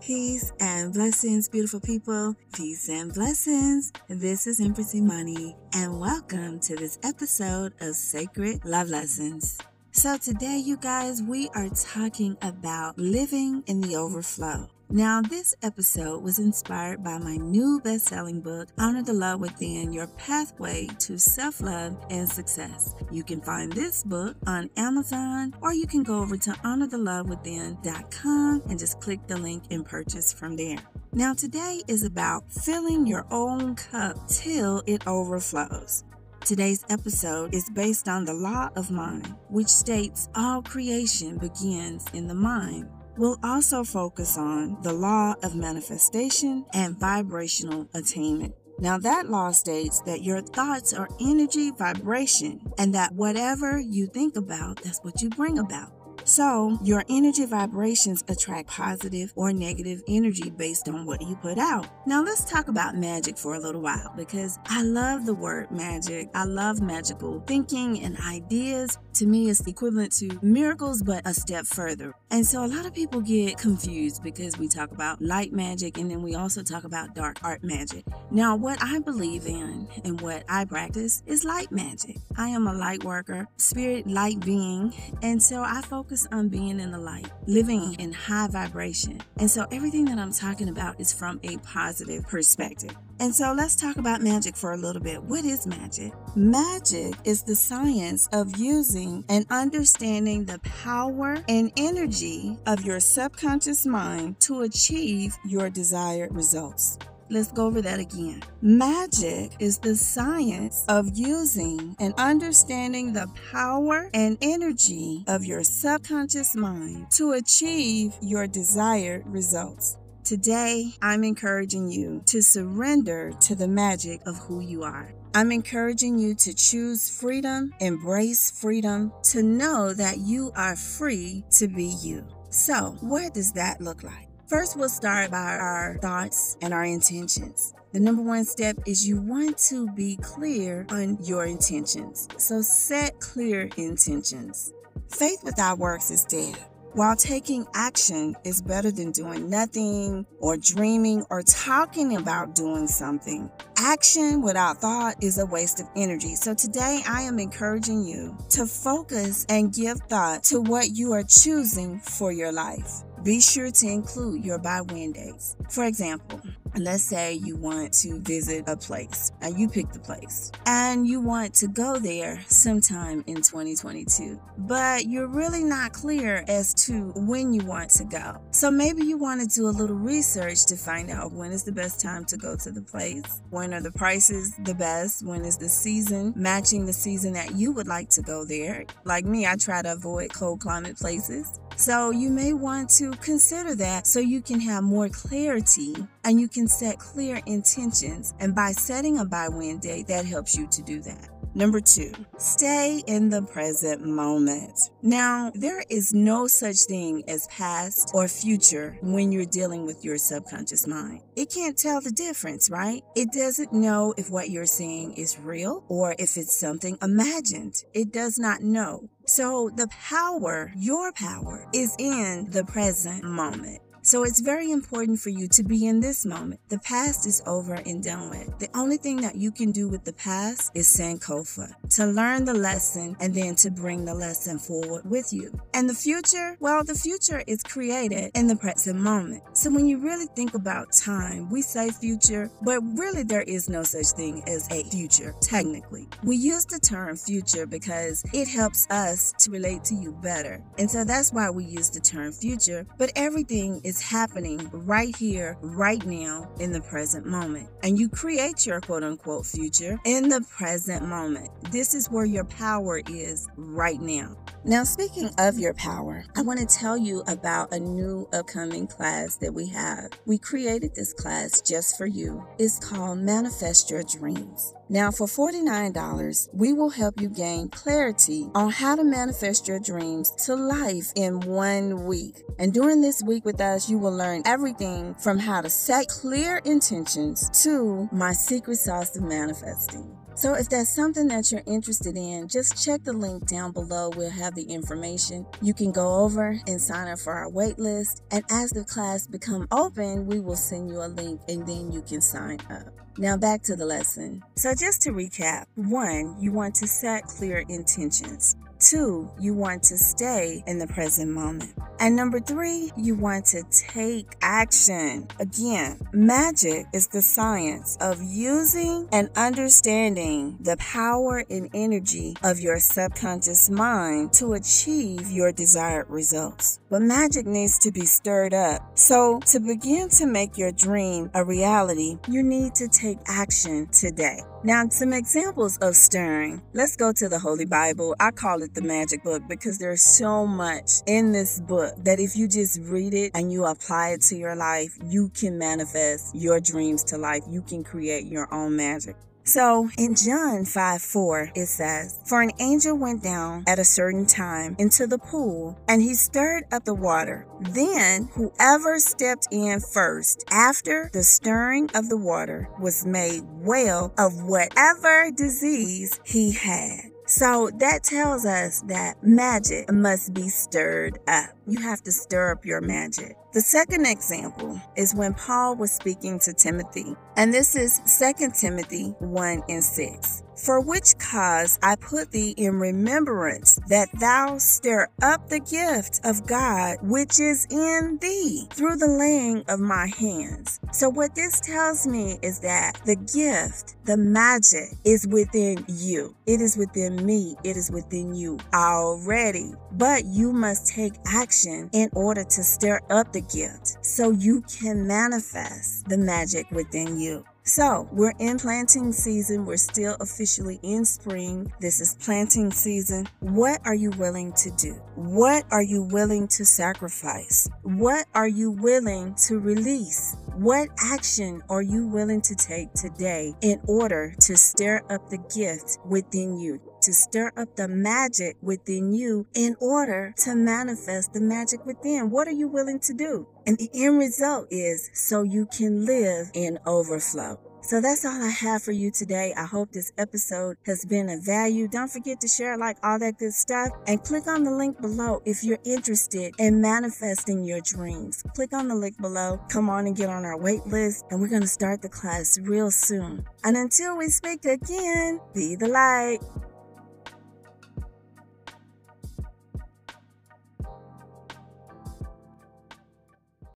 Peace and blessings, beautiful people. Peace and blessings. This is Empress Imani, and welcome to this episode of Sacred Love Lessons. So, today, you guys, we are talking about living in the overflow. Now, this episode was inspired by my new best selling book, Honor the Love Within Your Pathway to Self Love and Success. You can find this book on Amazon or you can go over to honorthelovewithin.com and just click the link and purchase from there. Now, today is about filling your own cup till it overflows. Today's episode is based on the law of mind, which states all creation begins in the mind. We'll also focus on the law of manifestation and vibrational attainment. Now, that law states that your thoughts are energy vibration, and that whatever you think about, that's what you bring about. So, your energy vibrations attract positive or negative energy based on what you put out. Now, let's talk about magic for a little while because I love the word magic. I love magical thinking and ideas. To me, it's equivalent to miracles, but a step further. And so, a lot of people get confused because we talk about light magic and then we also talk about dark art magic. Now, what I believe in and what I practice is light magic. I am a light worker, spirit light being, and so I focus focus on being in the light, living uh-huh. in high vibration. And so everything that I'm talking about is from a positive perspective. And so let's talk about magic for a little bit. What is magic? Magic is the science of using and understanding the power and energy of your subconscious mind to achieve your desired results. Let's go over that again. Magic is the science of using and understanding the power and energy of your subconscious mind to achieve your desired results. Today, I'm encouraging you to surrender to the magic of who you are. I'm encouraging you to choose freedom, embrace freedom, to know that you are free to be you. So, what does that look like? First, we'll start by our thoughts and our intentions. The number one step is you want to be clear on your intentions. So set clear intentions. Faith without works is dead. While taking action is better than doing nothing or dreaming or talking about doing something, action without thought is a waste of energy. So today I am encouraging you to focus and give thought to what you are choosing for your life. Be sure to include your by when dates. For example, let's say you want to visit a place and you pick the place and you want to go there sometime in 2022, but you're really not clear as to when you want to go. So maybe you want to do a little research to find out when is the best time to go to the place, when are the prices the best, when is the season matching the season that you would like to go there. Like me, I try to avoid cold climate places. So you may want to consider that so you can have more clarity and you can set clear intentions. And by setting a by when date, that helps you to do that. Number two, stay in the present moment. Now, there is no such thing as past or future when you're dealing with your subconscious mind. It can't tell the difference, right? It doesn't know if what you're seeing is real or if it's something imagined. It does not know. So the power, your power, is in the present moment. So it's very important for you to be in this moment. The past is over and done with. The only thing that you can do with the past is Sankofa, to learn the lesson and then to bring the lesson forward with you. And the future, well, the future is created in the present moment. So when you really think about time, we say future, but really there is no such thing as a future, technically. We use the term future because it helps us to relate to you better. And so that's why we use the term future, but everything is is happening right here, right now, in the present moment. And you create your quote unquote future in the present moment. This is where your power is right now. Now, speaking of your power, I want to tell you about a new upcoming class that we have. We created this class just for you. It's called Manifest Your Dreams. Now, for $49, we will help you gain clarity on how to manifest your dreams to life in one week. And during this week with us, you will learn everything from how to set clear intentions to my secret sauce of manifesting. So if that's something that you're interested in, just check the link down below. We'll have the information. You can go over and sign up for our wait list. And as the class become open, we will send you a link and then you can sign up. Now back to the lesson. So just to recap, one, you want to set clear intentions. Two, you want to stay in the present moment. And number three, you want to take action. Again, magic is the science of using and understanding the power and energy of your subconscious mind to achieve your desired results. But magic needs to be stirred up. So, to begin to make your dream a reality, you need to take action today. Now, some examples of stirring. Let's go to the Holy Bible. I call it the magic book because there's so much in this book that if you just read it and you apply it to your life, you can manifest your dreams to life. You can create your own magic. So in John 5 4, it says, For an angel went down at a certain time into the pool, and he stirred up the water. Then whoever stepped in first after the stirring of the water was made well of whatever disease he had. So that tells us that magic must be stirred up. You have to stir up your magic. The second example is when Paul was speaking to Timothy, and this is 2 Timothy 1 and 6. For which cause I put thee in remembrance that thou stir up the gift of God which is in thee through the laying of my hands. So, what this tells me is that the gift, the magic, is within you. It is within me. It is within you already. But you must take action in order to stir up the gift so you can manifest the magic within you. So, we're in planting season. We're still officially in spring. This is planting season. What are you willing to do? What are you willing to sacrifice? What are you willing to release? What action are you willing to take today in order to stir up the gift within you? To stir up the magic within you in order to manifest the magic within. What are you willing to do? And the end result is so you can live in overflow. So that's all I have for you today. I hope this episode has been of value. Don't forget to share, like all that good stuff, and click on the link below if you're interested in manifesting your dreams. Click on the link below. Come on and get on our wait list, and we're going to start the class real soon. And until we speak again, be the light.